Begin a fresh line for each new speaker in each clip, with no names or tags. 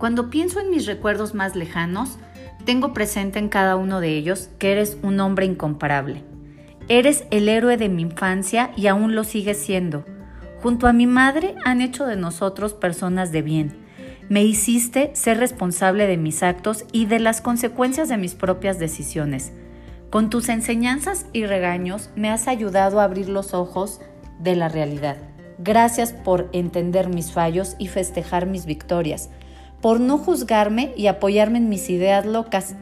Cuando pienso en mis recuerdos más lejanos, tengo presente en cada uno de ellos que eres un hombre incomparable. Eres el héroe de mi infancia y aún lo sigues siendo. Junto a mi madre han hecho de nosotros personas de bien. Me hiciste ser responsable de mis actos y de las consecuencias de mis propias decisiones. Con tus enseñanzas y regaños me has ayudado a abrir los ojos de la realidad. Gracias por entender mis fallos y festejar mis victorias por no juzgarme y apoyarme en mis ideas locas,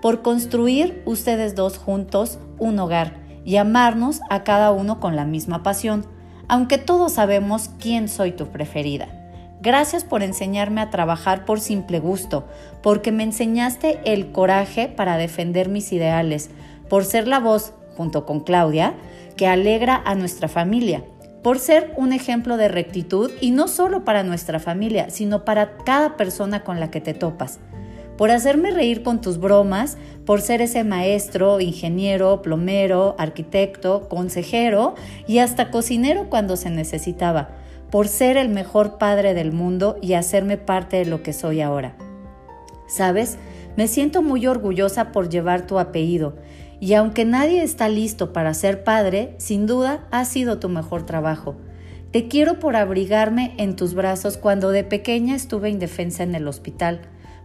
por construir ustedes dos juntos un hogar y amarnos a cada uno con la misma pasión, aunque todos sabemos quién soy tu preferida. Gracias por enseñarme a trabajar por simple gusto, porque me enseñaste el coraje para defender mis ideales, por ser la voz, junto con Claudia, que alegra a nuestra familia, por ser un ejemplo de rectitud y no solo para nuestra familia, sino para cada persona con la que te topas. Por hacerme reír con tus bromas, por ser ese maestro, ingeniero, plomero, arquitecto, consejero y hasta cocinero cuando se necesitaba, por ser el mejor padre del mundo y hacerme parte de lo que soy ahora. ¿Sabes? Me siento muy orgullosa por llevar tu apellido y aunque nadie está listo para ser padre, sin duda ha sido tu mejor trabajo. Te quiero por abrigarme en tus brazos cuando de pequeña estuve indefensa en el hospital,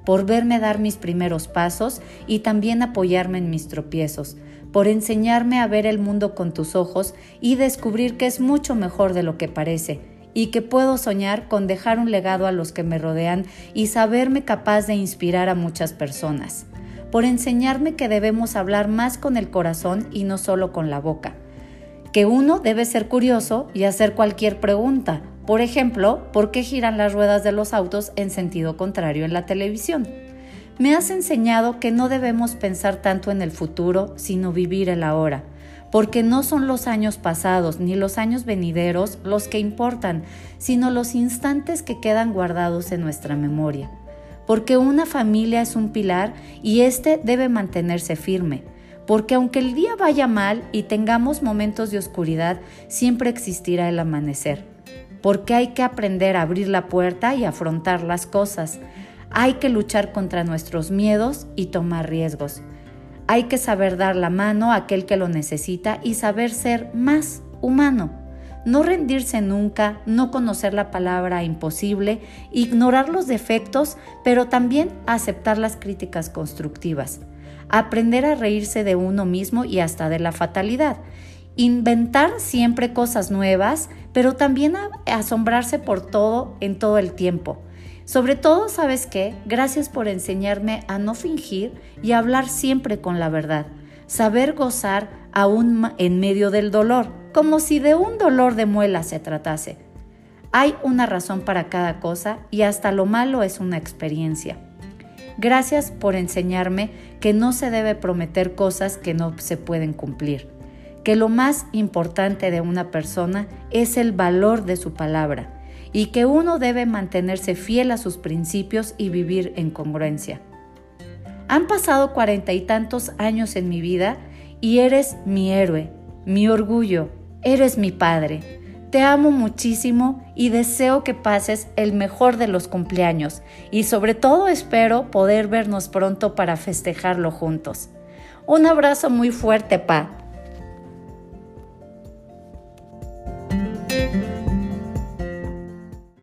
por verme dar mis primeros pasos y también apoyarme en mis tropiezos, por enseñarme a ver el mundo con tus ojos y descubrir que es mucho mejor de lo que parece y que puedo soñar con dejar un legado a los que me rodean y saberme capaz de inspirar a muchas personas por enseñarme que debemos hablar más con el corazón y no solo con la boca, que uno debe ser curioso y hacer cualquier pregunta. Por ejemplo, ¿por qué giran las ruedas de los autos en sentido contrario en la televisión? Me has enseñado que no debemos pensar tanto en el futuro, sino vivir el ahora, porque no son los años pasados ni los años venideros los que importan, sino los instantes que quedan guardados en nuestra memoria porque una familia es un pilar y éste debe mantenerse firme, porque aunque el día vaya mal y tengamos momentos de oscuridad, siempre existirá el amanecer, porque hay que aprender a abrir la puerta y afrontar las cosas, hay que luchar contra nuestros miedos y tomar riesgos. Hay que saber dar la mano a aquel que lo necesita y saber ser más humano no rendirse nunca, no conocer la palabra imposible, ignorar los defectos, pero también aceptar las críticas constructivas, aprender a reírse de uno mismo y hasta de la fatalidad, inventar siempre cosas nuevas, pero también asombrarse por todo en todo el tiempo. Sobre todo, ¿sabes qué? Gracias por enseñarme a no fingir y hablar siempre con la verdad, saber gozar aún en medio del dolor como si de un dolor de muela se tratase. Hay una razón para cada cosa y hasta lo malo es una experiencia. Gracias por enseñarme que no se debe prometer cosas que no se pueden cumplir, que lo más importante de una persona es el valor de su palabra y que uno debe mantenerse fiel a sus principios y vivir en congruencia. Han pasado cuarenta y tantos años en mi vida y eres mi héroe, mi orgullo, Eres mi Padre. Te amo muchísimo y deseo que pases el mejor de los cumpleaños y sobre todo espero poder vernos pronto para festejarlo juntos. Un abrazo muy fuerte, Pa.